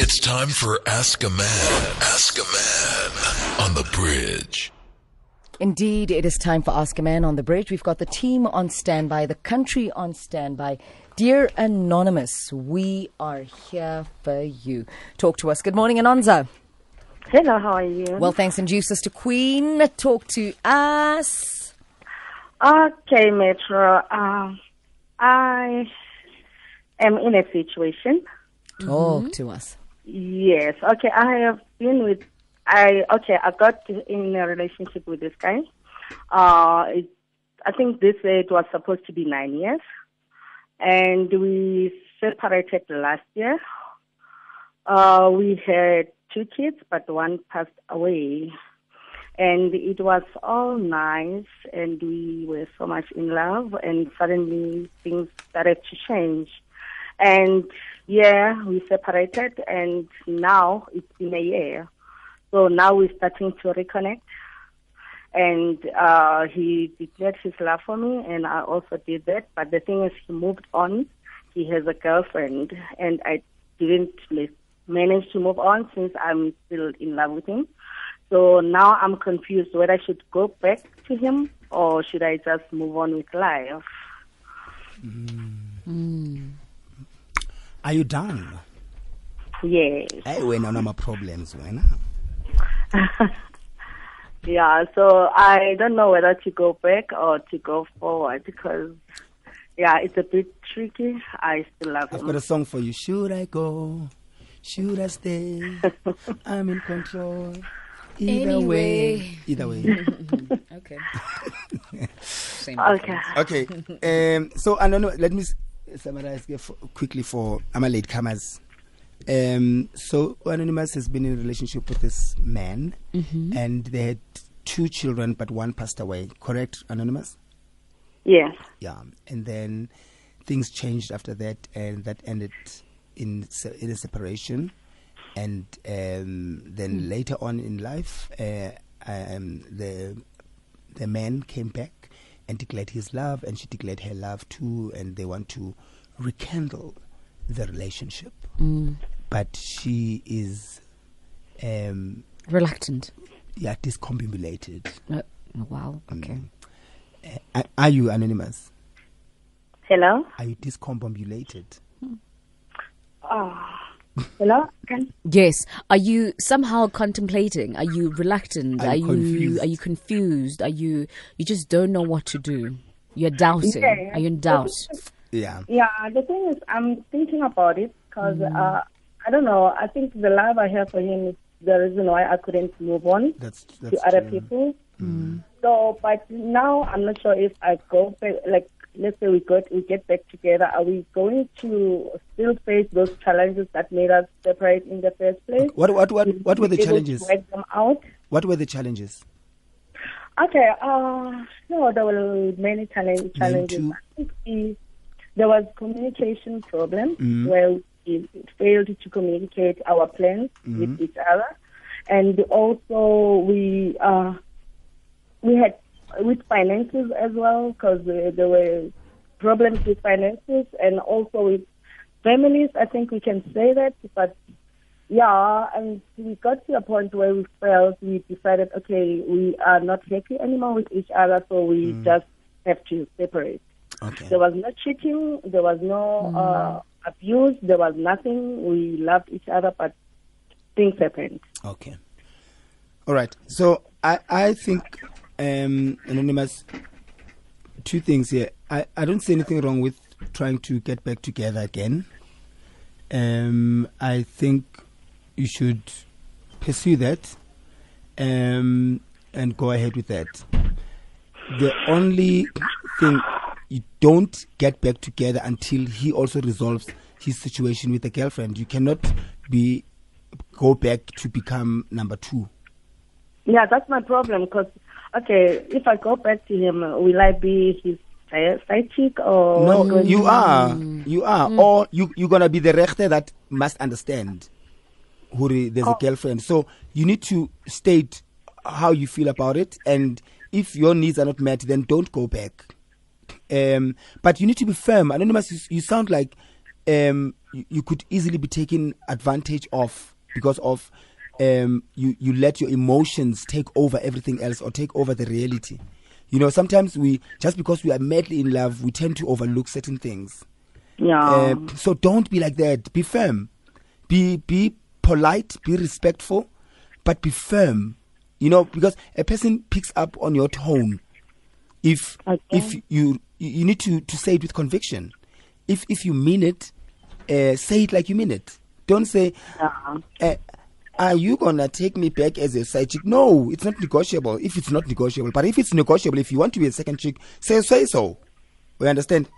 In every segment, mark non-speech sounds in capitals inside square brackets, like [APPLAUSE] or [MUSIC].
It's time for Ask a Man. Ask a Man on the bridge. Indeed, it is time for Ask a Man on the Bridge. We've got the team on standby, the country on standby. Dear Anonymous, we are here for you. Talk to us. Good morning, Anonza. Hello, how are you? Well, thanks, and you, Sister Queen. Talk to us. Okay, Metro. Uh, I am in a situation. Talk to us. Yes. Okay, I have been with. I okay. I got in a relationship with this guy. Uh, it, I think this it was supposed to be nine years, and we separated last year. Uh, we had two kids, but one passed away. And it was all nice, and we were so much in love, and suddenly things started to change. And yeah, we separated, and now it's been a year. So now we're starting to reconnect. And uh, he declared his love for me, and I also did that. But the thing is, he moved on. He has a girlfriend, and I didn't manage to move on since I'm still in love with him. So now I'm confused whether I should go back to him or should I just move on with life. Are you done? Yes. Hey, wena unama problems wena. [LAUGHS] Yeah, so I don't know whether to go back or to go forward because, yeah, it's a bit tricky. I still love I've him. got a song for you. Should I go? Should I stay? [LAUGHS] I'm in control. Either way. Either way. [LAUGHS] Okay. Same Okay. okay. Um, so, I don't know. Let me s- summarize quickly for our latecomers. Um, so, Anonymous has been in a relationship with this man, and they had two children, but one passed away. Correct, Anonymous? Yes. Yeah, and then things changed after that, and that ended in in a separation. And um, then later on in life, uh, um, the the man came back and declared his love, and she declared her love too, and they want to rekindle the relationship. But she is, um, Reluctant. yeah, discombobulated. Uh, wow. Okay. Uh, are you anonymous? Hello? Are you discombobulated? Oh. Hello? Can, Yes. Are you somehow contemplating? Are you reluctant? Are Are you you confused? are you confused? Are you you just don't know what to do? You're doubting. Yeah. Are you in doubt? Yeah. yeah, the thing is, I'm thinking about it because mm. uh, I don't know. I think the love I have for him is the reason why I couldn't move on That's to that's other true. people. Mm. Mm. So, but now I'm not sure if I go back, like, let's say we got we get back together, are we going to still face those challenges that made us separate in the first place? What what what what were the Be able to challenges? Work them out. What were the challenges? Okay. Uh, no, there were many challenge, challenges. two. I think the, there was communication problem Mm-hmm. where we failed to communicate our plans Mm-hmm. with each other, and also we uh, we had with finances as well because uh, there were problems with finances and also with families. I think we can say that, but yeah, and we got to a point where we felt we decided, okay, we are not happy anymore with each other, so we just have to separate. Okay. There was no cheating, there was no uh, abuse, there was nothing. We loved each other, but things happened. Okay. All right. So I I think um anonymous two things here. I I don't see anything wrong with trying to get back together again. Um I think you should pursue that um and go ahead with that. The only thing you don't get back together until he also resolves his situation with the girlfriend. You cannot be go back to become number two. Yeah, that's my problem because, okay, if I go back to him, will I be his chick or No, you are, you are, or you you're gonna be the rechter that must understand who re- there's a girlfriend. So you need to state how you feel about it, and if your needs are not met, then don't go back. Um, but you need to be firm. Anonymous, you, you sound like um, you, you could easily be taken advantage of because of um, you you let your emotions take over everything else or take over the reality. You know, sometimes we just because we are madly in love, we tend to overlook certain things. Yeah. Uh, so don't be like that. Be firm. Be be polite. Be respectful, but be firm. You know, because a person picks up on your tone. If Okay. if you you need to to say it with conviction. If if you mean it, uh, say it like you mean it. Don't say, yeah. uh, "Are you gonna take me back as a side chick?" No, it's not negotiable. If it's not negotiable, but if it's negotiable, if you want to be a second chick, say say so. We understand.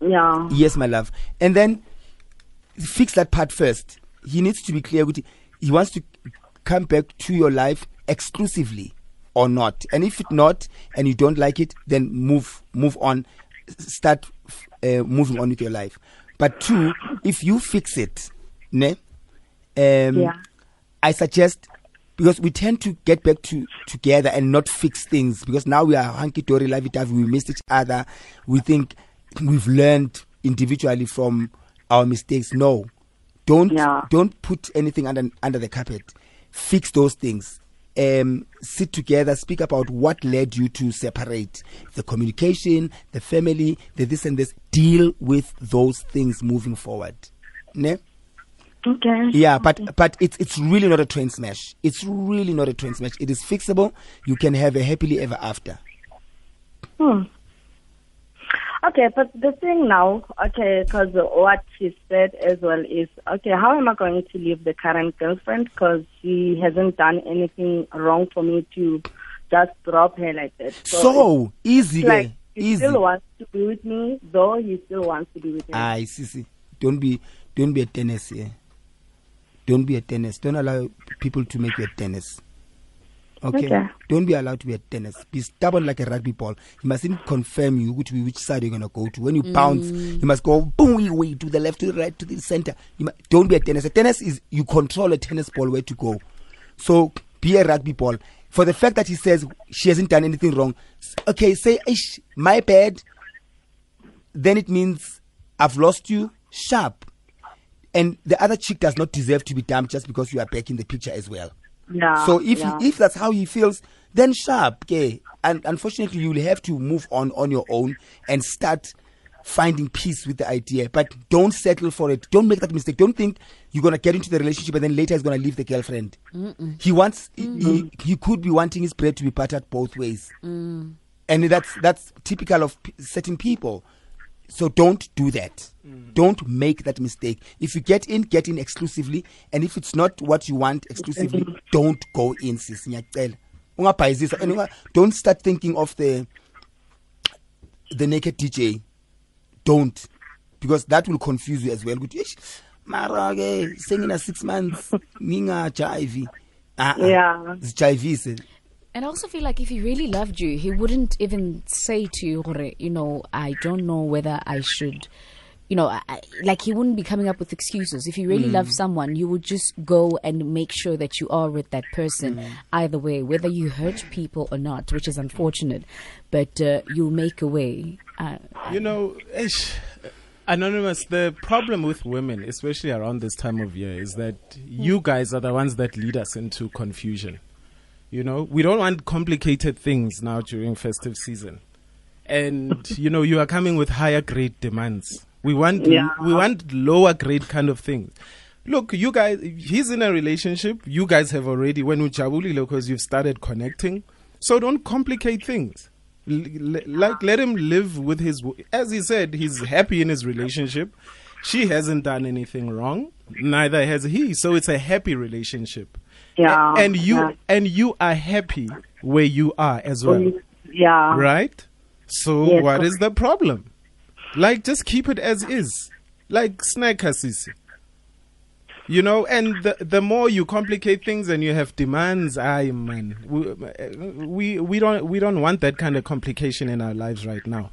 Yeah. Yes, my love. And then fix that part first. He needs to be clear with You. he wants to come back to your life exclusively or not. And if it not and you don't like it, then move move on. Start uh, moving on with your life. But two, if you fix it, ne? Um, Yeah. I suggest because we tend to get back to together and not fix things because now we are hunky dory, lovey dovey. We miss each other. We think we've learned individually from our mistakes. No, don't Yeah. don't put anything under under the carpet. Fix those things. Um, sit together, speak about what led you to separate the communication, the family, the this and this. Deal with those things moving forward. Ne? Okay. Yeah, but but it's it's really not a train smash. It's really not a train smash. It is fixable. You can have a happily ever after. Hmm. Okay, but the thing now, okay, because what she said as well is, okay, how am I going to leave the current girlfriend? Because she hasn't done anything wrong for me to just drop her like that. So, easy, it's like he easy. still wants to be with me, though he still wants to be with me. Aye, see. Don't be don't be a tennis here. Don't be a tennis. Don't allow people to make you a tennis. Okay? Okay. Don't be allowed to be a tennis. Be stubborn like a rugby ball. He mustn't confirm you which which side you're gonna go to. When you bounce, mm. you must go boom way to the left, to the right, to the center. You mu- don't be a tennis. A tennis is you control a tennis ball where to go. So be a rugby ball. For the fact that he says she hasn't done anything wrong, okay, say, Ish, my bad. Then it means I've lost you sharp. And the other chick does not deserve to be dumped just because you are back in the picture as well. yeah. So if yeah. if that's how he feels, then sharp, okay. And unfortunately, you will have to move on on your own and start finding peace with the idea. But don't settle for it. Don't make that mistake. Don't think you're gonna get into the relationship and then later he's gonna leave the girlfriend. He wants. he- He, he could be wanting his bread to be buttered both ways, mm. and that's that's typical of p- certain people. So don't do that. Don't make that mistake. If you get in, get in exclusively. And if it's not what you want exclusively, don't go in, sis. Ungabhayizisa. Don't start thinking of the the naked DJ. Don't. Because that will confuse you as well. Ukuthi, "Eish, Mara ke sengina 6 months ngingajive. Ah, ah. Yeah. Zijivise. And I also feel like if he really loved you, he wouldn't even say to you, "Hore, you know, I don't know whether I should, you know, I, like he wouldn't be coming up with excuses. If you really love someone, you would just go and make sure that you are with that person either way, whether you hurt people or not, which is unfortunate, but uh, you'll make a way. Uh, You know, ish, Anonymous, the problem with women, especially around this time of year, is that you guys are the ones that lead us into confusion. You know, we don't want complicated things now during festive season. And, [LAUGHS] you know, you are coming with higher grade demands. We want, Yeah. we want lower grade kind of things. Look, you guys, he's in a relationship. You guys have already, when Uchabuli, because you've started connecting. So don't complicate things. L- like, let him live with his, as he said, he's happy in his relationship. She hasn't done anything wrong. Neither has he. So it's a happy relationship. Yeah, And you, yeah. and you are happy where you are as well. Mm, yeah. Right? So Yes, what of- is the problem? Like just keep it as is. Like snack assisi. You know, and the the more you complicate things and you have demands, I man, we, we we don't we don't want that kind of complication in our lives right now.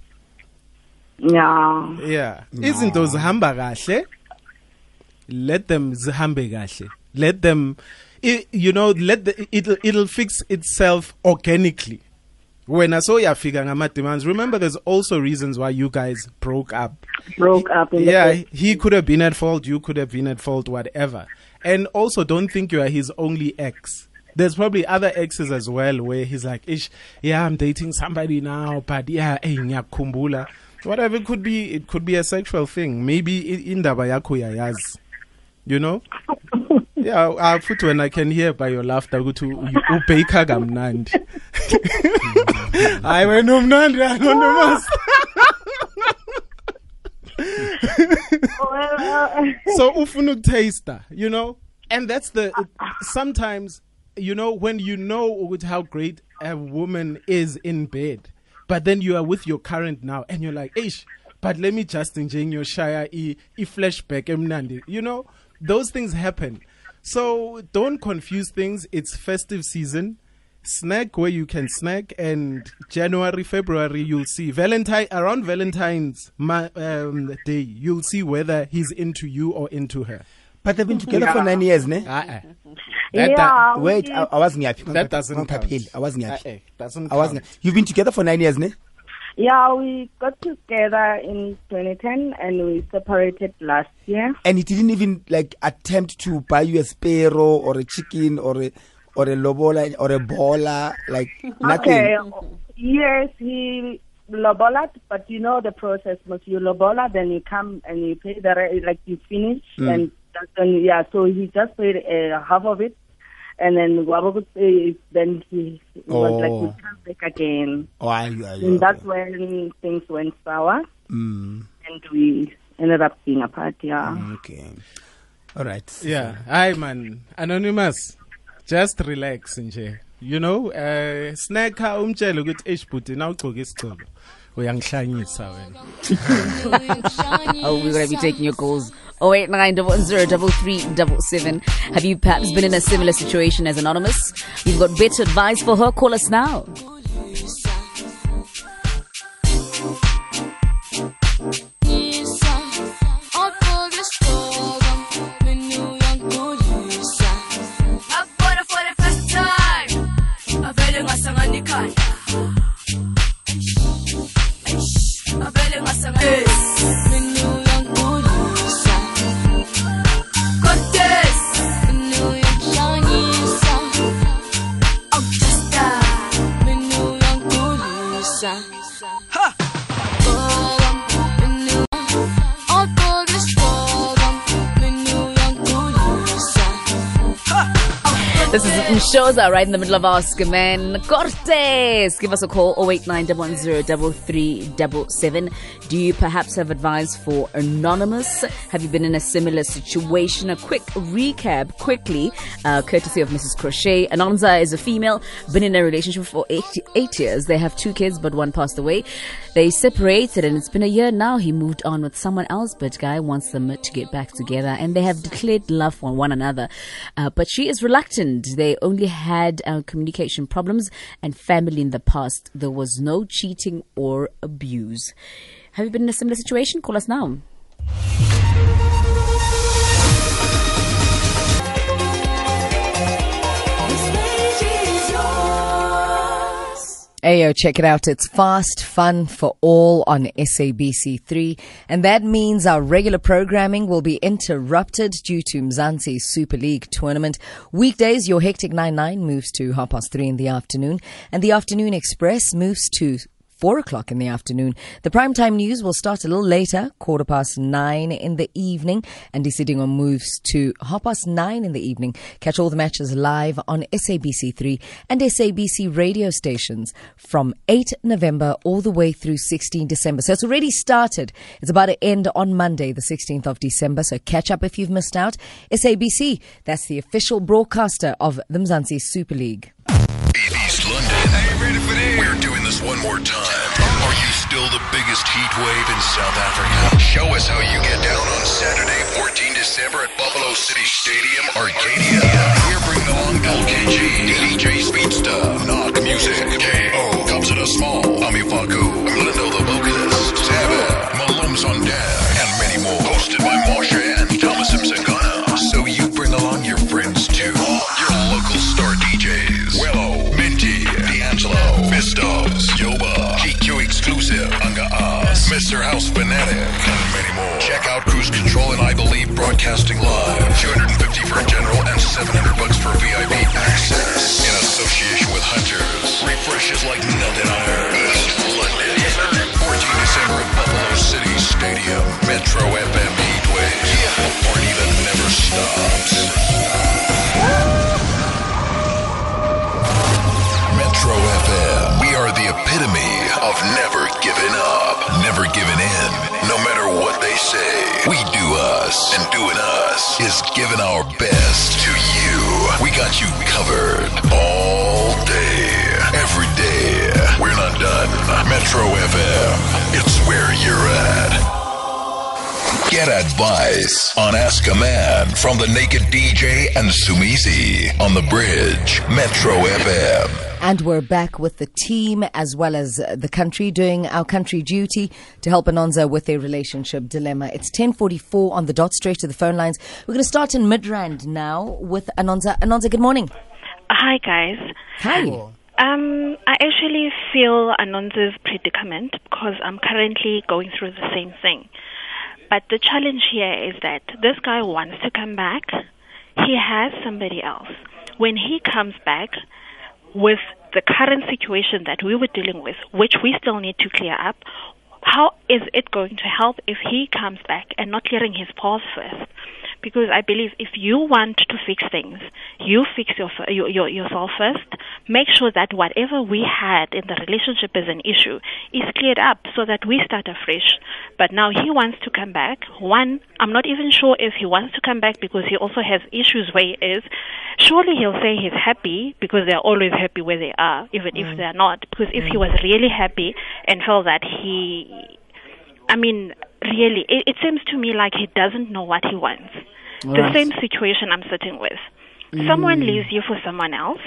Yeah. Yeah. Izinto zihamba kahle. Let them zihambe kahle. Let them i- you know, let the it'll it'll fix itself organically. when I saw uyafika ngama demands remember there's also reasons why you guys broke up. Broke up. In yeah The he could have been at fault you could have been at fault whatever. And also don't think you are his only ex. There's probably other exes as well where he's like ish yeah i'm dating somebody now but yeah hey ngiyakhumbula. Whatever it could be it could be a sexual thing. Maybe i- indaba yakho uyayazi you know yeah uh, futhi when i can hear by your laughter ukuthi u- u- ubake kamnandi. Hayi wena umnandi anonymous so ufuna ukutaster you know? And that's the sometimes you know when you know ukuthi how great a woman is in bed but then you are with your current now and you're like ish but let me just nje ngiyoshaya i e flashback emnandi you know? Those things happen so don't confuse things it's festive season snack where you can snack and january february you'll see valentine around valentine's ma- um, day you'll see whether he's into you or into her but they've been together for nine years ne uh-uh. yeah. wait I, I was ngiyaphi that doesn't count. I was ngiyaphi ah, Uh-uh, eh, doesn't I was count. ngiyaphi. you've been together for nine years ne yeah, we got together in 2010 and we separated last year. and he didn't even like attempt to buy you a sparrow or a chicken or a or a lobola or a bola like [LAUGHS] nothing Okay. Yes, he lobola, but you know the process. Once you lobola, then you come and you pay the like you finish, and that's when yeah. So he just paid uh, half of it, and then what Wabogu uh, then he was like, Oh. we come back again, oh are you, are you, and that's when things went sour, mm, and we ended up being apart. Yeah. okay. All right. Yeah. Hi man. Anonymous just relax nje. You know uh snacker umtshele ukuthi eish bhuti nawugcoka isigcoko uyangihlanyisa wena. Oh, we're going to be taking your calls. 0891103377. Have you perhaps been in a similar situation as Anonymous? You've got better advice for her? Call us now. Ngakubona This is Mshoza right in the middle of a Man. Cortes! Give us a call 089-110-3377. Do you perhaps have advice for Anonymous? Have you been in a similar situation? A quick recap quickly, uh, courtesy of Mrs. Crochet. Anonza is a female, been in a relationship for eight, eight years. They have two kids, but one passed away. They separated and it's been a year now. He moved on with someone else, but guy wants them to get back together and they have declared love for one another. Uh, but she is reluctant. They only had uh, communication problems and family in the past. There was no cheating or abuse. Have you been in a similar situation? Call us now. Ayo, check it out. It's fast fun for all on SABC3. And that means our regular programming will be interrupted due to Mzansi Super League tournament. Weekdays, your Hectic 9-9 moves to half past three in the afternoon. And the Afternoon Express moves to four o'clock in the afternoon. The primetime news will start a little later, quarter past nine in the evening, and Decidingo moves to half past nine in the evening. Catch all the matches live on SABC3 and SABC radio stations from 8 November all the way through 16 December. So it's already started. It's about to end on Monday, the 16th of December. So catch up if you've missed out. SABC, that's the official broadcaster of the Mzansi Super League. One more time. Are you still the biggest heat wave in South Africa? Show us how you get down on Saturday, 14 December at Buffalo City Stadium, Arcadia. We're bringing along LKG, DJ Speedster, Knock Music, like nothing I heard. 14 December at Buffalo City Stadium, Metro FM Metro FM, it's where you're at. Get advice on Ask a Man from the Naked DJ and Somizi on the bridge. Metro FM. And we're back with the team as well as the country doing our country duty to help Anonza with their relationship dilemma. It's 1044 on the dot straight to the phone lines. We're going to start in Midrand now with Anonza. Anonza, good morning. Hi, guys. Hi. Um, I actually feel Anonza's predicament because I'm currently going through the same thing. But the challenge here is that this guy wants to come back. He has somebody else. When he comes back with the current situation that we were dealing with, which we still need to clear up, how is it going to help if he comes back and not clearing his paws first? Because I believe if you want to fix things, you fix your, your, your, yourself first. Make sure that whatever we had in the relationship as an issue is cleared up so that we start afresh. But now he wants to come back. One, I'm not even sure if he wants to come back because he also has issues where he is. Surely he'll say he's happy because they're always happy where they are, even if mm. they're not. Because if he mm. was really happy and felt that he I mean, really, it, it seems to me like he doesn't know what he wants. The Right. same situation I'm sitting with. Someone mm. leaves you for someone else.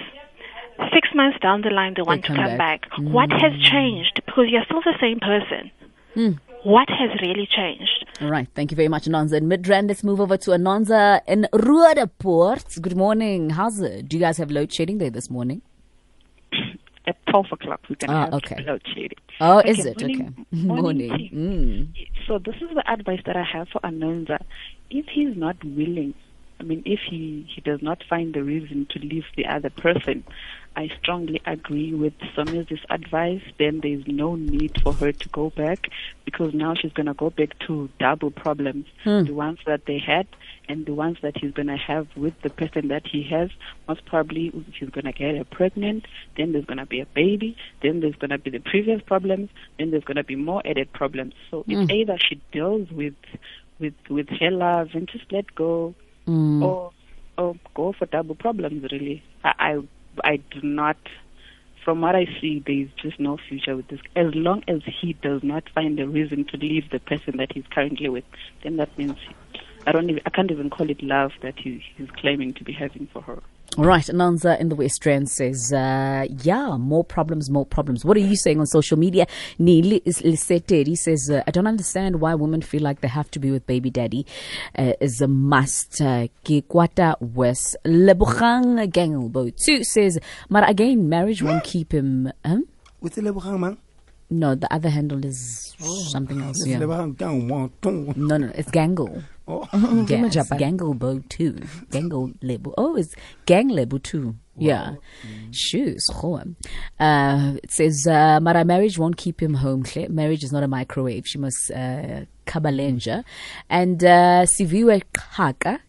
Six months down the line, they want to come come back. back. Mm. What has changed? Because you're still the same person. Mm. What has really changed? All right. Thank you very much, Anonza. In Midrand, let's move over to Anonza in Roodepoort. Good morning. How's it? Do you guys have load shedding there this morning? at 12 o'clock we can Ah, have okay. load shedding. Oh, Okay, is it? morning- okay. [LAUGHS] morning Morning. Mm. So this is the advice that I have for Anonza. If he's not willing, I mean, if he, he does not find the reason to leave the other person, I strongly agree with Somizi's advice. Then there's no need for her to go back because now she's going to go back to double problems. The ones that they had and the ones that he's going to have with the person that he has. Most probably she's going to get her pregnant. Then there's going to be a baby. Then there's going to be the previous problems. Then there's going to be more added problems. So it's mm. either she deals with with with her love and just let go, mm. or or go for double problems. Really, I I, I do not. From what I see, there is just no future with this. As long as he does not find a reason to leave the person that he's currently with, then that means I don't even I can't even call it love that he, he's claiming to be having for her. All right. Anonza in the West Rand says, uh, yeah, more problems, more problems. What are you saying on social media? Nili Liseteri says, uh, I don't understand why women feel like they have to be with baby daddy uh, is a must. Uh, Ke Kwata West. Lebogang Gangelbo too says, but again, marriage won't keep him. What's the Lebogang, man? no, the other handle is something else. Yeah. Lebogang, down, one, two. No, no, it's Gangle. Oh. [LAUGHS] Yes, Gangle Bow 2. Gangle Lebu. Oh, it's Gang Lebu 2. Yeah. Shoes. Uh, it says, uh, Mara marriage won't keep him home. hle. Marriage is not a microwave. She must, uh, kabalenja. And, uh, Siviwe Kaka.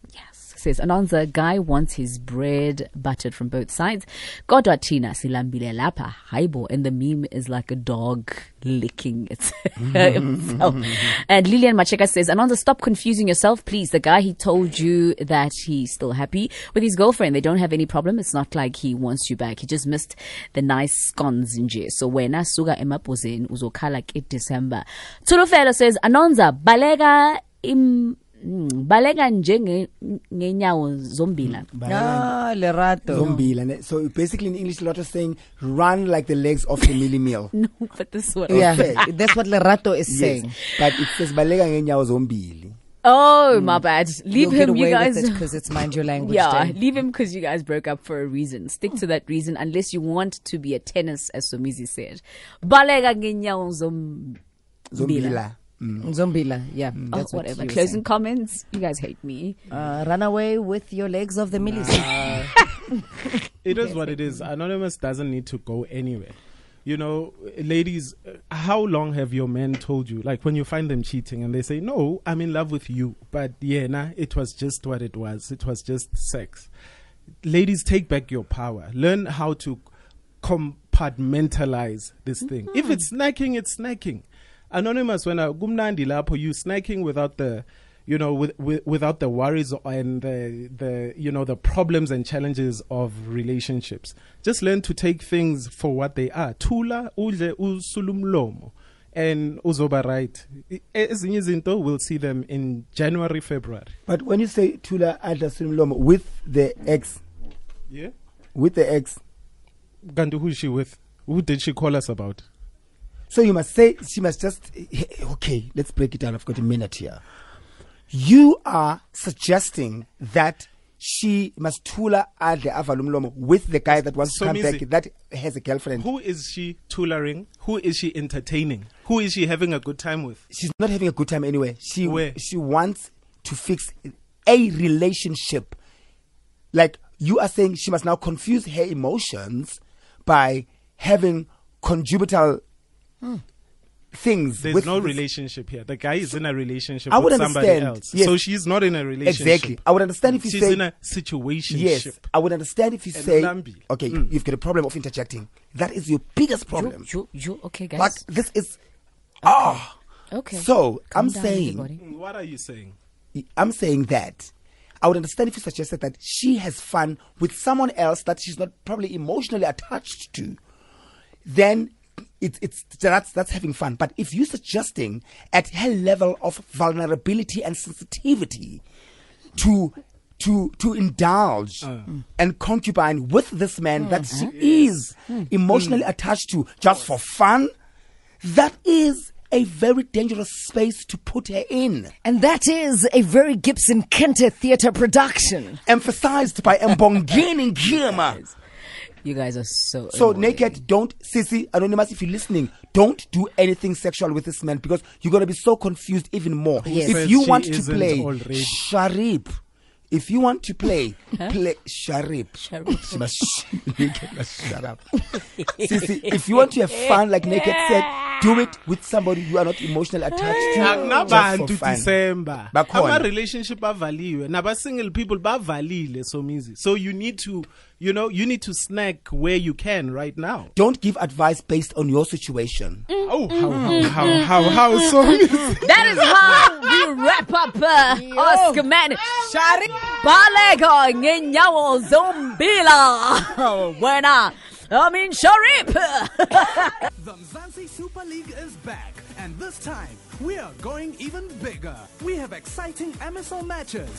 Says, Ananza, guy wants his bread buttered from both sides. Godwa silambile lapa haibo. And the meme is like a dog licking its, [LAUGHS] himself. And Lillian Macheka says, Ananza, stop confusing yourself, please. The guy, he told you that he's still happy with his girlfriend. They don't have any problem. It's not like he wants you back. He just missed the nice scones in nje. So wena suka emapozeni uzokhala ke December. Tulufelo says, Ananza, balega im, mm, balega njenge ngenyawo zombila. Ah, Lerato. Zombie. And so basically in English, a lot of saying, run like the legs of the milli meal. [LAUGHS] No, but this one. Yeah, Okay. that's what Lerato is saying. Yes. But it says, balega ngenyawo zombili. Oh, my bad. Leave You'll get him, you guys. with it [LAUGHS] because it's mind your language Yeah, day. leave him because you guys broke up for a reason. Stick to that reason unless you want to be a tennis, as Somizi said. Balega ngenyawo zom- Zombila. Mm. Zombila, yeah. Oh, That's what whatever. he Closing saying. comments. You guys hate me. Uh, run away with your legs of the millies. [LAUGHS] It is what it is. Anonymous doesn't need to go anywhere. You know, ladies, how long have your men told you? Like when you find them cheating and they say, No, I'm in love with you. But yeah, nah, it was just what it was. It was just sex. Ladies, take back your power. Learn how to compartmentalize this thing. If it's snacking, it's snacking. Anonymous, when I gumnandi lapho, you snacking without the you know, with, with, without the worries and the, the, you know, the problems and challenges of relationships. Just learn to take things for what they are. Tula udle usulumlomo. And uzoba right. Ezinye izinto, we'll see them in January, February. But when you say Tula Adla Sulimlomo with the ex, Yeah. with the ex, Gandu, who is she with? Who did she call us about? So you must say, she must just, eh, okay, let's break it down. I've got a minute here. You are suggesting that she must Tula Adla Avalumlomo with the guy that wants to come back, that has a girlfriend. Who is she tutoring? Who is she entertaining? Who is she having a good time with? she's not having a good time anyway. She Where? she wants to fix a relationship. Like you are saying, she must now confuse her emotions by having conjugal things. There's with no this- relationship here. The guy is in a relationship I with would somebody understand, else. yes. So she's not in a relationship. Exactly. I would understand if you She's say in a situation. yes. I would understand if you And say Lambi. okay, Mm. you've got a problem of interjecting. That is your biggest problem. You, you, you, okay, guys. But this is ah. okay. So Calm I'm down, saying. everybody. Mm, What are you saying? I'm saying that I would understand if you suggested that she has fun with someone else that she's not probably emotionally attached to. Then it's it's that's that's having fun. But if you're suggesting at her level of vulnerability and sensitivity to to to indulge oh. and concubine with this man that she hmm. is emotionally hmm. attached to just for fun, that is a very dangerous space to put her in. And that is a very Gibson Kente theatre production. Emphasized by Mbongeni Ngema. You guys are so. So annoying. naked, don't Sissy Anonymous. If you're listening, don't do anything sexual with this man because you're gonna be so confused even more. Yes. If you want to play already? Sharip, if you want to play, [LAUGHS] play. She must naked must shut up. Sissy, if you want to have fun, like Naked said, do it with somebody you are not emotionally attached to. just akunabantu for fun. december ama-relationship avaliwe naba-single people bavalile somizi so you need to you know you need to snack where you can right now Don't give advice based on your situation. Mm, oh how mm, how mm, how how how somizi [LAUGHS] That is how we wrap up uh, Ask a Man. Shari Balego ngenyawo zombila. [LAUGHS] Wena. I mean Sharip. [LAUGHS] The Mzansi Super League is back, and this time we are going even bigger. We have exciting MSL matches.